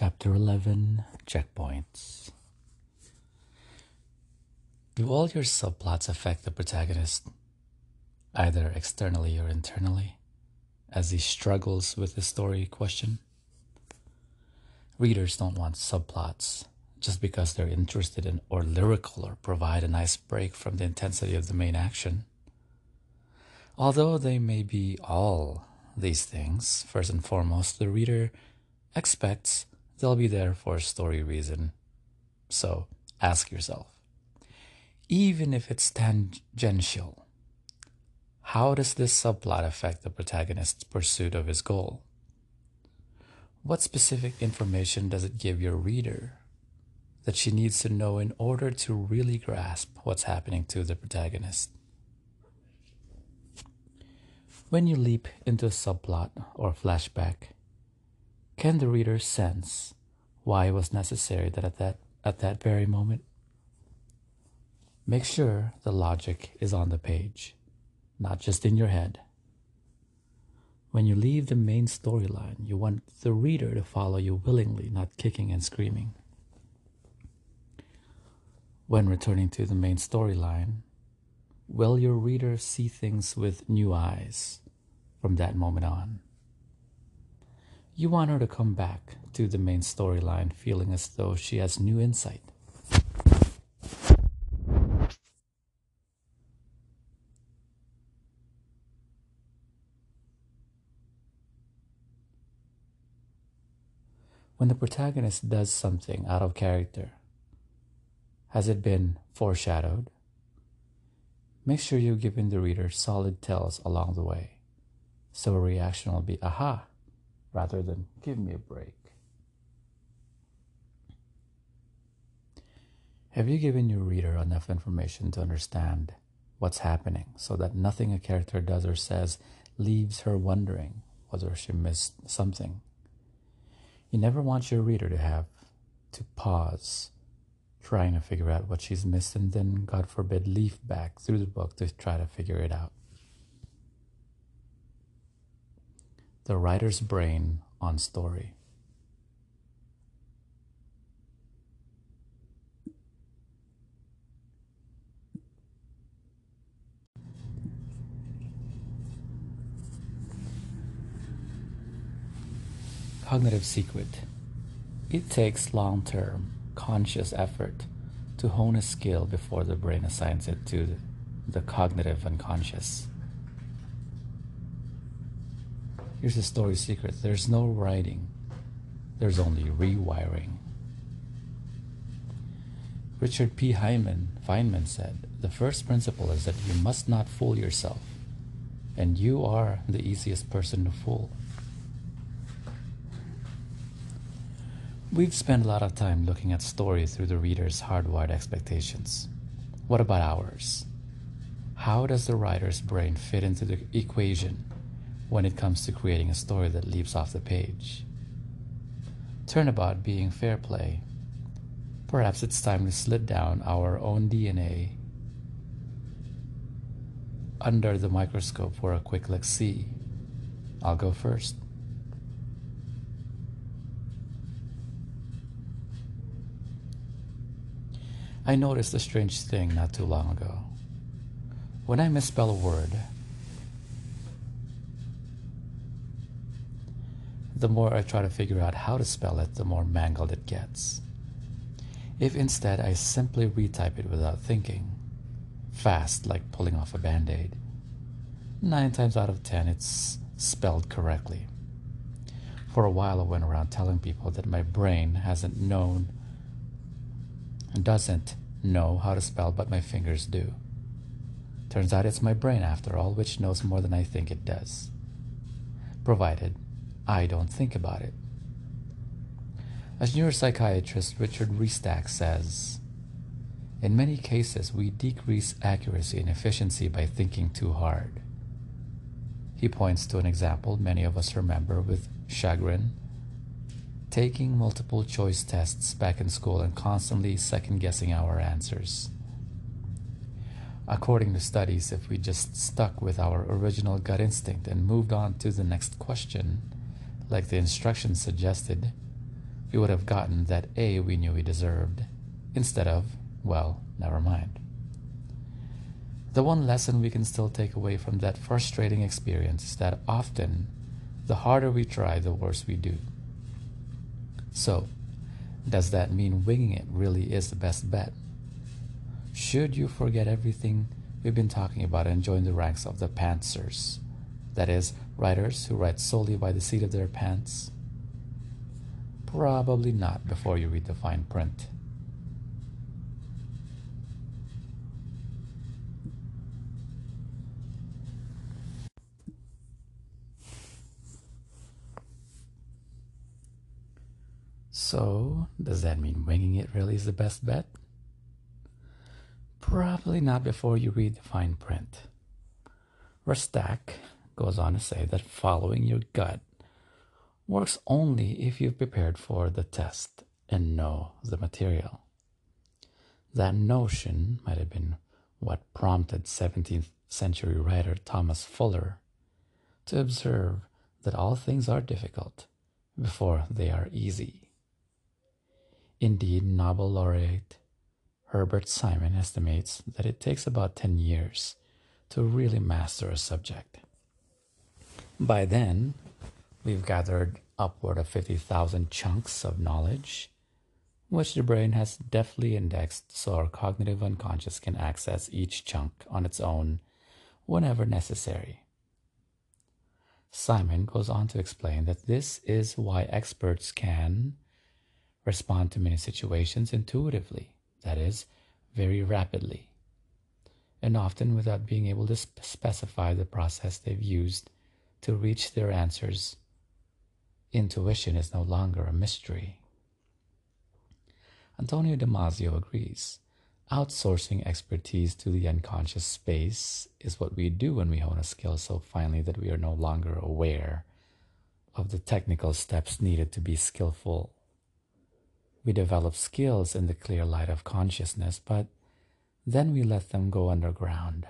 Chapter 11 Checkpoints. Do all your subplots affect the protagonist, either externally or internally, as he struggles with the story question? Readers don't want subplots just because they're interested in or lyrical or provide a nice break from the intensity of the main action. Although they may be all these things, first and foremost, the reader expects they'll be there for a story reason. So ask yourself even if it's tangential, how does this subplot affect the protagonist's pursuit of his goal? What specific information does it give your reader that she needs to know in order to really grasp what's happening to the protagonist? When you leap into a subplot or flashback, can the reader sense why it was necessary that at that at that very moment? Make sure the logic is on the page, not just in your head. When you leave the main storyline, you want the reader to follow you willingly, not kicking and screaming. When returning to the main storyline, will your reader see things with new eyes from that moment on? You want her to come back to the main storyline feeling as though she has new insight. When the protagonist does something out of character, has it been foreshadowed? Make sure you're giving the reader solid tells along the way, so a reaction will be aha, rather than give me a break. Have you given your reader enough information to understand what's happening so that nothing a character does or says leaves her wondering whether she missed something? You never want your reader to have to pause trying to figure out what she's missed and then, God forbid, leaf back through the book to try to figure it out. The writer's brain on story. Cognitive secret. It takes long term, conscious effort to hone a skill before the brain assigns it to the cognitive unconscious. Here's the story secret there's no writing, there's only rewiring. Richard P. Hyman, Feynman said, The first principle is that you must not fool yourself, and you are the easiest person to fool. We've spent a lot of time looking at stories through the reader's hardwired expectations. What about ours? How does the writer's brain fit into the equation when it comes to creating a story that leaps off the page. Turnabout being fair play. Perhaps it's time to slit down our own DNA under the microscope for a quick look see. I'll go first. I noticed a strange thing not too long ago. When I misspell a word, the more I try to figure out how to spell it, the more mangled it gets. If instead I simply retype it without thinking, fast like pulling off a band aid, nine times out of ten it's spelled correctly. For a while I went around telling people that my brain hasn't known and doesn't know how to spell, but my fingers do. Turns out it's my brain, after all, which knows more than I think it does. Provided I don't think about it. As neuropsychiatrist Richard Restak says, in many cases, we decrease accuracy and efficiency by thinking too hard. He points to an example many of us remember with chagrin taking multiple choice tests back in school and constantly second guessing our answers. According to studies, if we just stuck with our original gut instinct and moved on to the next question, like the instructions suggested, we would have gotten that A we knew we deserved, instead of, well, never mind. The one lesson we can still take away from that frustrating experience is that often the harder we try, the worse we do. So, does that mean winging it really is the best bet? Should you forget everything we've been talking about and join the ranks of the pantsers? That is, writers who write solely by the seat of their pants? Probably not before you read the fine print. So, does that mean winging it really is the best bet? Probably not before you read the fine print. Restak goes on to say that following your gut works only if you've prepared for the test and know the material. That notion might have been what prompted 17th century writer Thomas Fuller to observe that all things are difficult before they are easy. Indeed, Nobel laureate Herbert Simon estimates that it takes about 10 years to really master a subject. By then, we've gathered upward of 50,000 chunks of knowledge, which the brain has deftly indexed so our cognitive unconscious can access each chunk on its own whenever necessary. Simon goes on to explain that this is why experts can respond to many situations intuitively, that is, very rapidly, and often without being able to sp- specify the process they've used to reach their answers. Intuition is no longer a mystery. Antonio Damasio agrees. Outsourcing expertise to the unconscious space is what we do when we hone a skill so finely that we are no longer aware of the technical steps needed to be skillful we develop skills in the clear light of consciousness, but then we let them go underground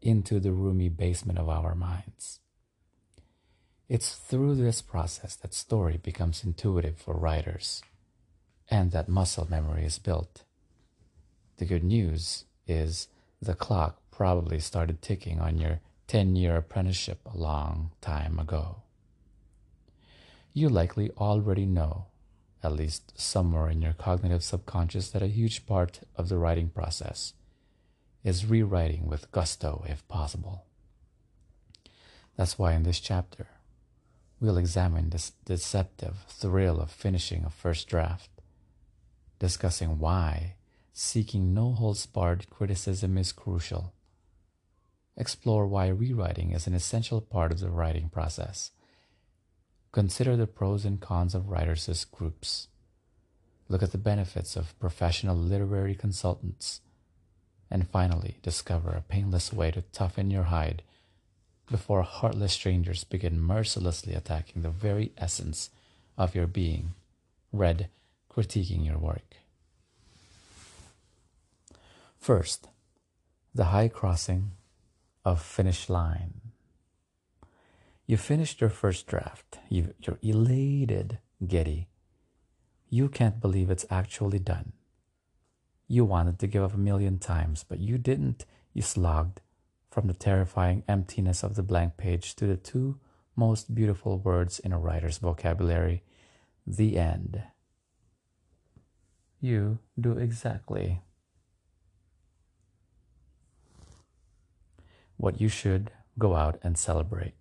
into the roomy basement of our minds. It's through this process that story becomes intuitive for writers and that muscle memory is built. The good news is the clock probably started ticking on your 10 year apprenticeship a long time ago. You likely already know at least somewhere in your cognitive subconscious, that a huge part of the writing process is rewriting with gusto if possible. That's why in this chapter, we'll examine this deceptive thrill of finishing a first draft, discussing why seeking no holds barred criticism is crucial, explore why rewriting is an essential part of the writing process Consider the pros and cons of writers groups. Look at the benefits of professional literary consultants. And finally, discover a painless way to toughen your hide before heartless strangers begin mercilessly attacking the very essence of your being. Read, critiquing your work. First, the high crossing of finish line. You finished your first draft. You, you're elated, Getty. You can't believe it's actually done. You wanted to give up a million times, but you didn't. You slogged from the terrifying emptiness of the blank page to the two most beautiful words in a writer's vocabulary the end. You do exactly what you should go out and celebrate.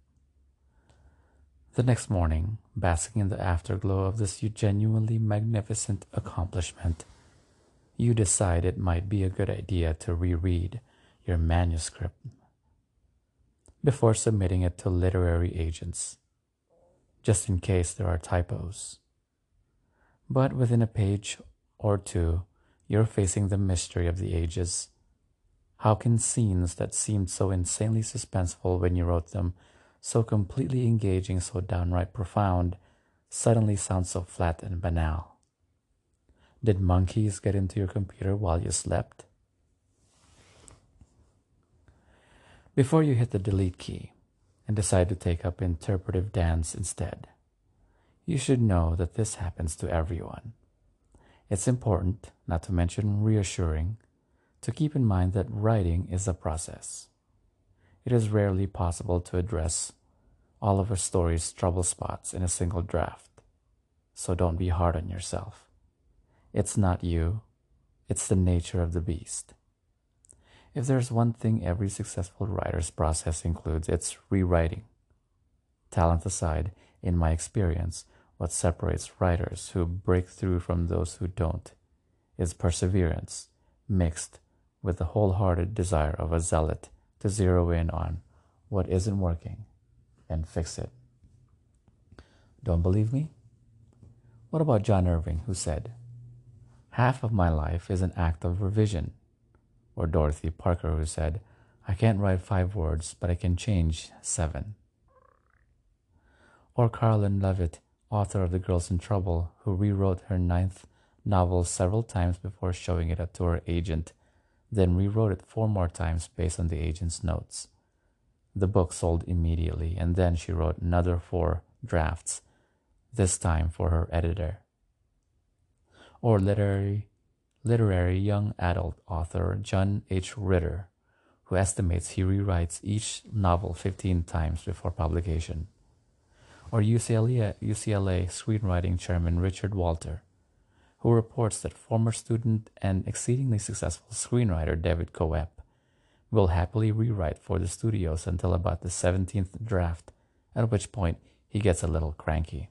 The next morning, basking in the afterglow of this genuinely magnificent accomplishment, you decide it might be a good idea to reread your manuscript before submitting it to literary agents, just in case there are typos. But within a page or two, you're facing the mystery of the ages. How can scenes that seemed so insanely suspenseful when you wrote them so completely engaging, so downright profound, suddenly sound so flat and banal? Did monkeys get into your computer while you slept? Before you hit the delete key and decide to take up interpretive dance instead, You should know that this happens to everyone. It's important, not to mention reassuring, to keep in mind that writing is a process. It is rarely possible to address all of a story's trouble spots in a single draft, so don't be hard on yourself. It's not you, it's the nature of the beast. If there's one thing every successful writer's process includes, it's rewriting. Talent aside, in my experience, what separates writers who break through from those who don't is perseverance mixed with the wholehearted desire of a zealot to zero in on what isn't working and fix it. Don't believe me? What about John Irving, who said, Half of my life is an act of revision? Or Dorothy Parker, who said, I can't write five words, but I can change seven. Or Caroline Leavitt, author of The Girls in Trouble, who rewrote her ninth novel several times before showing it to her agent then rewrote it four more times based on the agent's notes. The book sold immediately, and then she wrote another four drafts, this time for her editor. Or literary, literary young adult author John H. Ritter, who estimates he rewrites each novel 15 times before publication. Or UCLA, UCLA screenwriting chairman Richard Walter, who reports that former student and exceedingly successful screenwriter David Koepp will happily rewrite for the studios until about the 17th draft, at which point he gets a little cranky.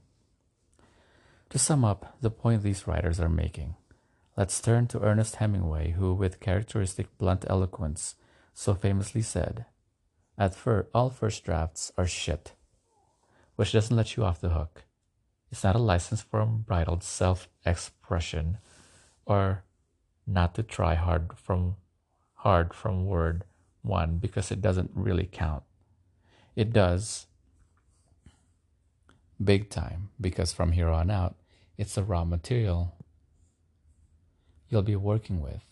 To sum up the point these writers are making, let's turn to Ernest Hemingway, who, with characteristic blunt eloquence, so famously said, At first, all first drafts are shit, which doesn't let you off the hook. It's not a license for unbridled self expression or not to try hard from hard from word one because it doesn't really count. It does big time because from here on out it's the raw material you'll be working with.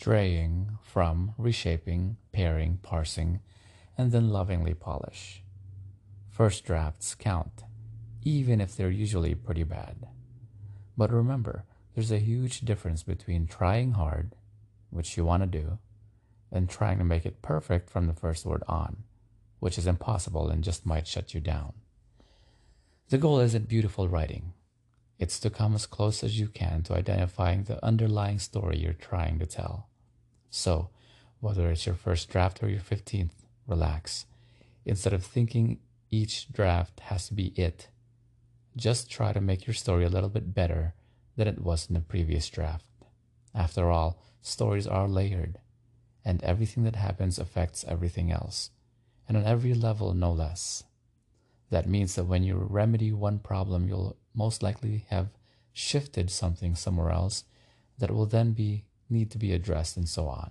straying from reshaping, paring, parsing, and then lovingly polish. First drafts count, even if they're usually pretty bad. But remember, there's a huge difference between trying hard, which you want to do, and trying to make it perfect from the first word on, which is impossible and just might shut you down. The goal isn't beautiful writing, it's to come as close as you can to identifying the underlying story you're trying to tell. So, whether it's your first draft or your 15th, relax. Instead of thinking each draft has to be it, just try to make your story a little bit better than it was in the previous draft. After all, stories are layered, and everything that happens affects everything else, and on every level, no less. That means that when you remedy one problem, you'll most likely have shifted something somewhere else that will then be need to be addressed and so on.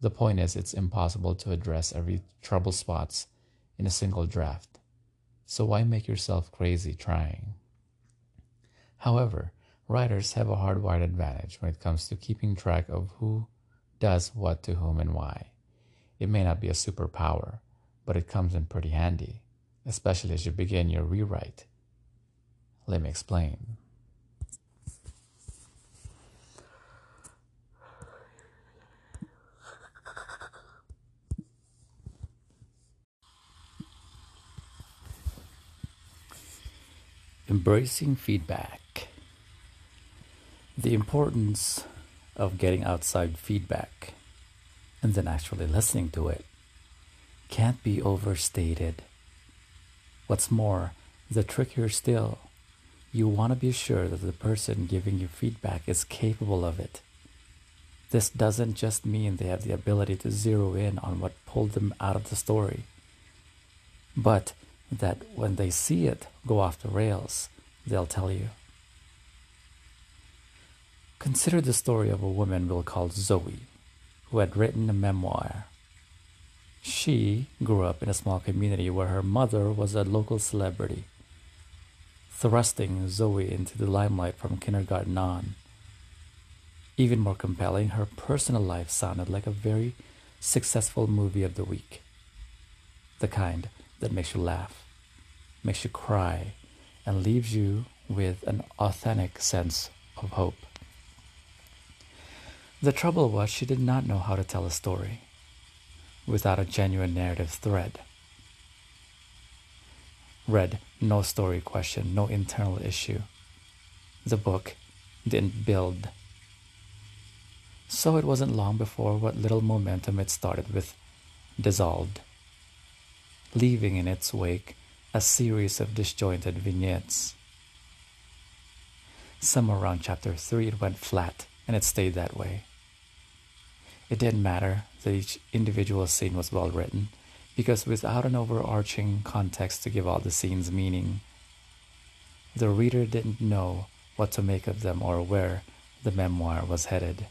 The point is it's impossible to address every trouble spots in a single draft. So why make yourself crazy trying? However, writers have a hardwired advantage when it comes to keeping track of who does what to whom and why. It may not be a superpower, but it comes in pretty handy, especially as you begin your rewrite let me explain. Embracing feedback. The importance of getting outside feedback and then actually listening to it can't be overstated. What's more, the trickier still you want to be sure that the person giving you feedback is capable of it. This doesn't just mean they have the ability to zero in on what pulled them out of the story, but that when they see it go off the rails, they'll tell you. Consider the story of a woman we'll call Zoe, who had written a memoir. She grew up in a small community where her mother was a local celebrity thrusting Zoe into the limelight from kindergarten on. Even more compelling, her personal life sounded like a very successful movie of the week. The kind that makes you laugh, makes you cry, and leaves you with an authentic sense of hope. The trouble was, she did not know how to tell a story without a genuine narrative thread. Read no story question, no internal issue. The book didn't build. So it wasn't long before what little momentum it started with dissolved, leaving in its wake a series of disjointed vignettes. Somewhere around chapter 3, it went flat, and it stayed that way. It didn't matter that each individual scene was well written, because without an overarching context to give all the scenes meaning, the reader didn't know what to make of them or where the memoir was headed.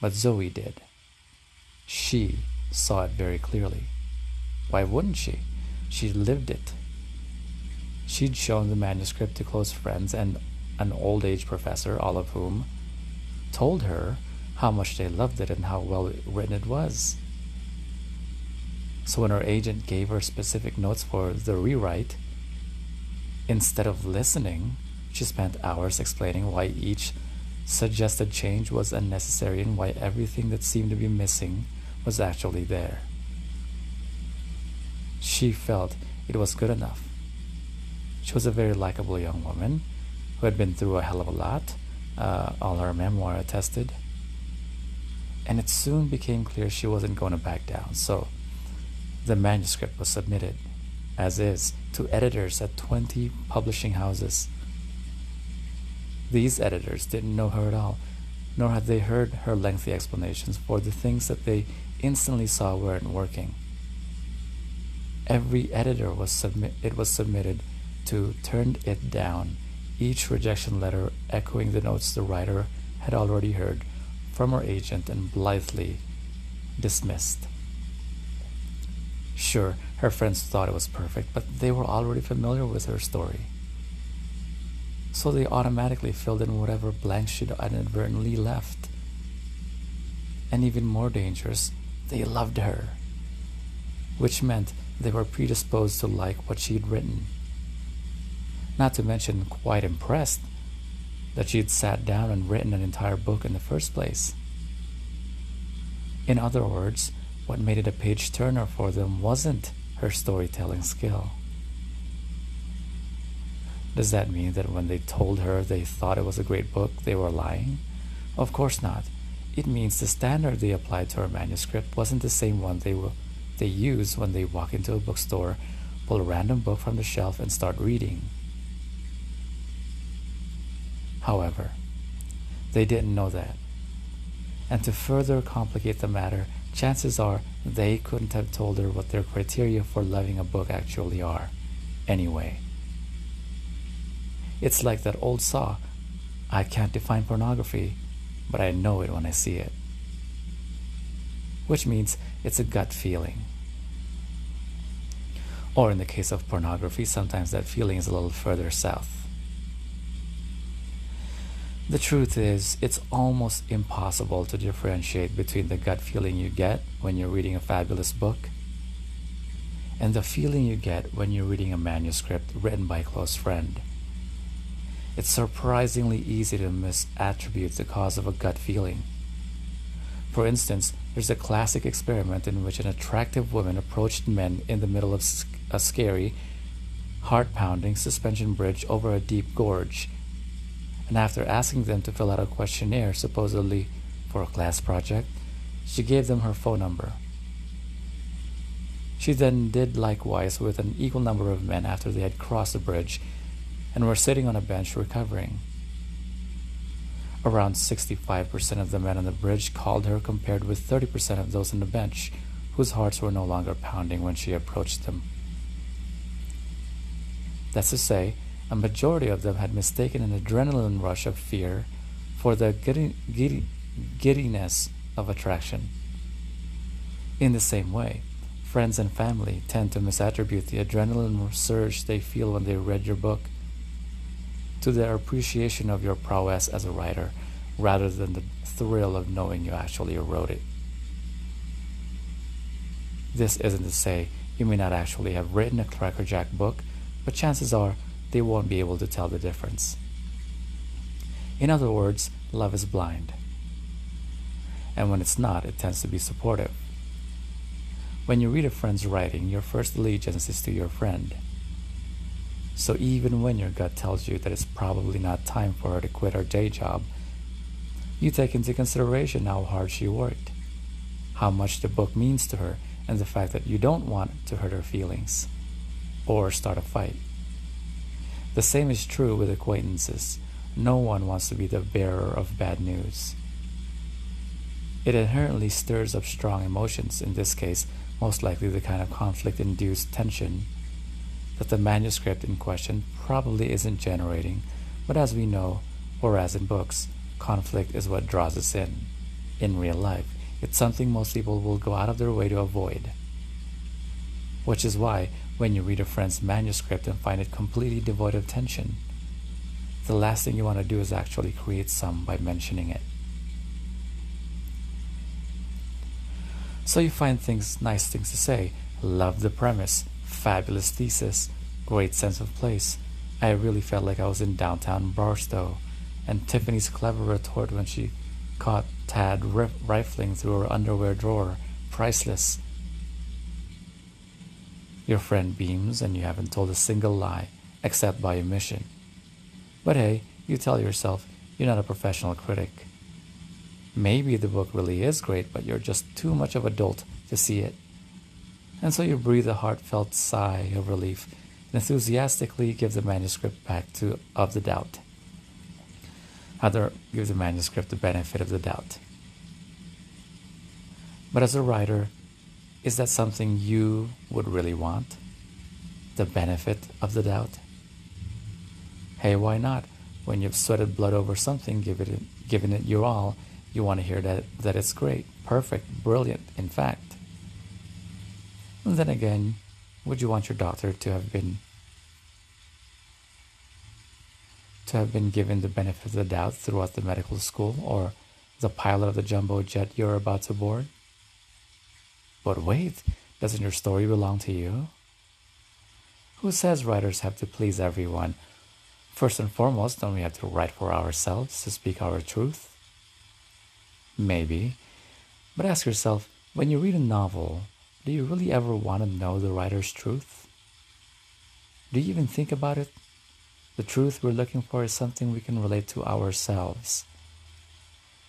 But Zoe did. She saw it very clearly. Why wouldn't she? She lived it. She'd shown the manuscript to close friends and an old age professor, all of whom told her how much they loved it and how well written it was. So when her agent gave her specific notes for the rewrite, instead of listening, she spent hours explaining why each suggested change was unnecessary and why everything that seemed to be missing was actually there. She felt it was good enough. She was a very likable young woman who had been through a hell of a lot, uh, all her memoir attested. And it soon became clear she wasn't going to back down, so the manuscript was submitted, as is, to editors at 20 publishing houses. These editors didn't know her at all, nor had they heard her lengthy explanations for the things that they instantly saw weren't working. Every editor was submit it was submitted to turned it down, each rejection letter echoing the notes the writer had already heard from her agent and blithely dismissed. Sure, her friends thought it was perfect, but they were already familiar with her story. So they automatically filled in whatever blanks she'd inadvertently left. And even more dangerous, they loved her, which meant they were predisposed to like what she'd written. Not to mention, quite impressed that she'd sat down and written an entire book in the first place. In other words, what made it a page turner for them wasn't her storytelling skill. Does that mean that when they told her they thought it was a great book, they were lying? Of course not. It means the standard they applied to her manuscript wasn't the same one they will they use when they walk into a bookstore, pull a random book from the shelf and start reading. However, they didn't know that. And to further complicate the matter, chances are they couldn't have told her what their criteria for loving a book actually are, anyway. It's like that old saw I can't define pornography, but I know it when I see it. Which means it's a gut feeling. Or in the case of pornography, sometimes that feeling is a little further south. The truth is, it's almost impossible to differentiate between the gut feeling you get when you're reading a fabulous book and the feeling you get when you're reading a manuscript written by a close friend. It's surprisingly easy to misattribute the cause of a gut feeling. For instance, there's a classic experiment in which an attractive woman approached men in the middle of a scary, heart pounding suspension bridge over a deep gorge and after asking them to fill out a questionnaire, supposedly for a class project, she gave them her phone number. She then did likewise with an equal number of men after they had crossed the bridge and were sitting on a bench recovering. Around 65% of the men on the bridge called her, compared with 30% of those on the bench, whose hearts were no longer pounding when she approached them. That's to say, a majority of them had mistaken an adrenaline rush of fear for the giddy, giddy, giddiness of attraction. In the same way, friends and family tend to misattribute the adrenaline surge they feel when they read your book to their appreciation of your prowess as a writer, rather than the thrill of knowing you actually wrote it. This isn't to say you may not actually have written a crackerjack book, but chances are they won't be able to tell the difference. In other words, love is blind. And when it's not, it tends to be supportive. When you read a friend's writing, your first allegiance is to your friend. So even when your gut tells you that it's probably not time for her to quit her day job, you take into consideration how hard she worked, how much the book means to her, and the fact that you don't want to hurt her feelings or start a fight. The same is true with acquaintances. No one wants to be the bearer of bad news. It inherently stirs up strong emotions, in this case, most likely the kind of conflict induced tension that the manuscript in question probably isn't generating, but as we know, or as in books, conflict is what draws us in. In real life, it's something most people will go out of their way to avoid. Which is why, when you read a friend's manuscript and find it completely devoid of tension, the last thing you want to do is actually create some by mentioning it. So you find things, nice things to say. Love the premise, fabulous thesis, great sense of place. I really felt like I was in downtown Barstow. And Tiffany's clever retort when she caught Tad rifling through her underwear drawer, priceless. Your friend beams and you haven't told a single lie, except by omission. But hey, you tell yourself you're not a professional critic. Maybe the book really is great, but you're just too much of a dolt to see it. And so you breathe a heartfelt sigh of relief and enthusiastically give the manuscript back to of the doubt. Other give the manuscript the benefit of the doubt. But as a writer, is that something you would really want? The benefit of the doubt? Hey, why not? When you've sweated blood over something, give it, given it your all, you want to hear that, that it's great, perfect, brilliant, in fact. And then again, would you want your daughter to have been to have been given the benefit of the doubt throughout the medical school or the pilot of the jumbo jet you're about to board? But wait, doesn't your story belong to you? Who says writers have to please everyone? First and foremost, don't we have to write for ourselves to speak our truth? Maybe. But ask yourself when you read a novel, do you really ever want to know the writer's truth? Do you even think about it? The truth we're looking for is something we can relate to ourselves.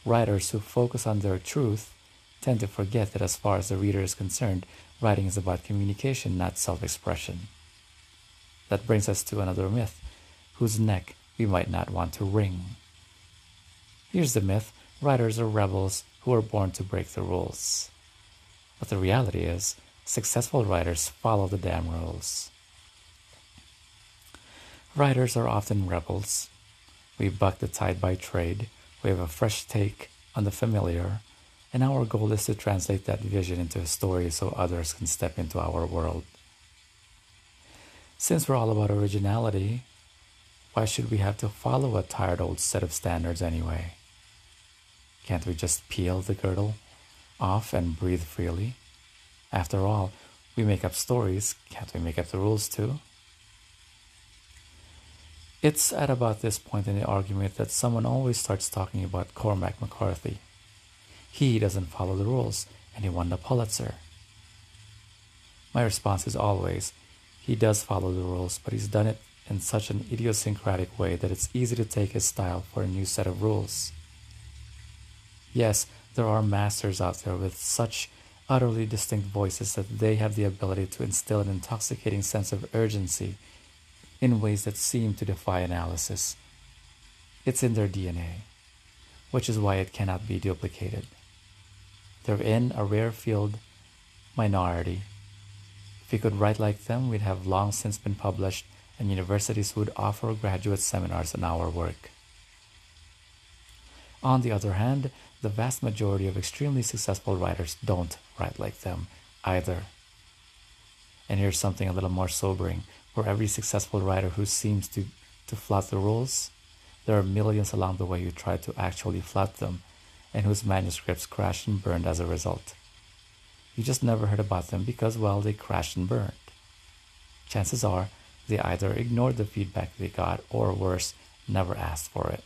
Writers who focus on their truth tend to forget that as far as the reader is concerned, writing is about communication, not self expression. That brings us to another myth, whose neck we might not want to wring. Here's the myth writers are rebels who are born to break the rules. But the reality is, successful writers follow the damn rules. Writers are often rebels. We buck the tide by trade, we have a fresh take on the familiar, and our goal is to translate that vision into a story so others can step into our world. Since we're all about originality, why should we have to follow a tired old set of standards anyway? Can't we just peel the girdle off and breathe freely? After all, we make up stories, can't we make up the rules too? It's at about this point in the argument that someone always starts talking about Cormac McCarthy. He doesn't follow the rules, and he won the Pulitzer. My response is always, he does follow the rules, but he's done it in such an idiosyncratic way that it's easy to take his style for a new set of rules. Yes, there are masters out there with such utterly distinct voices that they have the ability to instill an intoxicating sense of urgency in ways that seem to defy analysis. It's in their DNA, which is why it cannot be duplicated. They're in a rare field minority. If we could write like them, we'd have long since been published, and universities would offer graduate seminars on our work. On the other hand, the vast majority of extremely successful writers don't write like them either. And here's something a little more sobering for every successful writer who seems to, to flout the rules, there are millions along the way who try to actually flout them and whose manuscripts crashed and burned as a result. You just never heard about them because, well, they crashed and burned. Chances are they either ignored the feedback they got or worse, never asked for it.